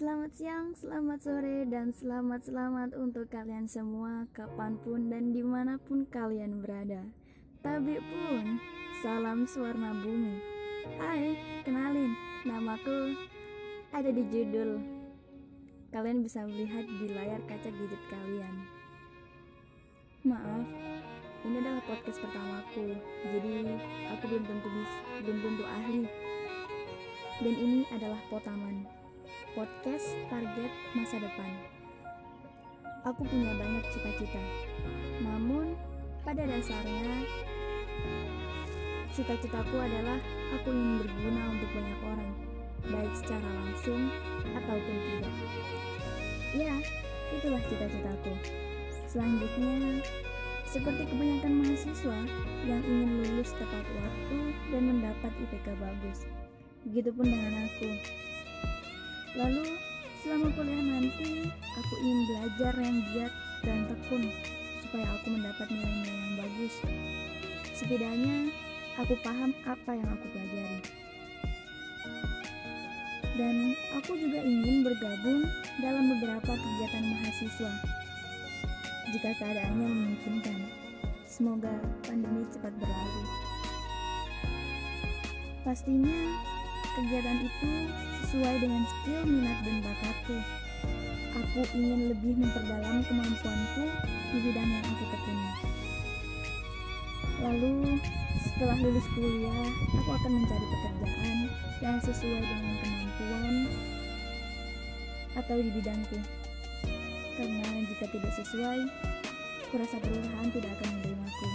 Selamat siang, selamat sore, dan selamat-selamat untuk kalian semua kapan pun dan di mana pun kalian berada. Tabi pun, salam suarna bumi. Hai, kenalin, namaku ada di judul Kalian bisa melihat di layar kaca gadget kalian. Maaf, ini adalah podcast pertamaku Jadi aku belum tentu bis, belum tentu ahli. Dan ini adalah potaman podcast target masa depan. Aku punya banyak cita-cita, namun pada dasarnya cita-citaku adalah aku ingin berguna untuk banyak orang, baik secara langsung ataupun tidak. Ya, itulah cita-citaku. Selanjutnya, seperti kebanyakan mahasiswa yang ingin lulus tepat waktu dan mendapat IPK bagus. Begitupun dengan aku Lalu, selama kuliah nanti, aku ingin belajar yang giat dan tekun supaya aku mendapat nilai-nilai yang bagus. Setidaknya, aku paham apa yang aku pelajari. Dan aku juga ingin bergabung dalam beberapa kegiatan mahasiswa. Jika keadaannya memungkinkan, semoga pandemi cepat berlalu. Pastinya, kegiatan itu sesuai dengan skill, minat, dan bakatku. Aku ingin lebih memperdalam kemampuanku di bidang yang aku tekuni. Lalu, setelah lulus kuliah, aku akan mencari pekerjaan yang sesuai dengan kemampuan atau di bidangku. Karena jika tidak sesuai, kurasa perusahaan tidak akan menerimaku.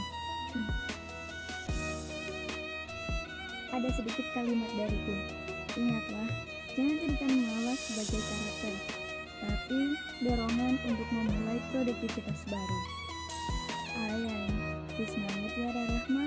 Hmm. Ada sedikit kalimat dariku. Ingatlah, Jangan jadikan malas sebagai karakter, tapi dorongan untuk memulai produktivitas baru. Mutiara Rahma,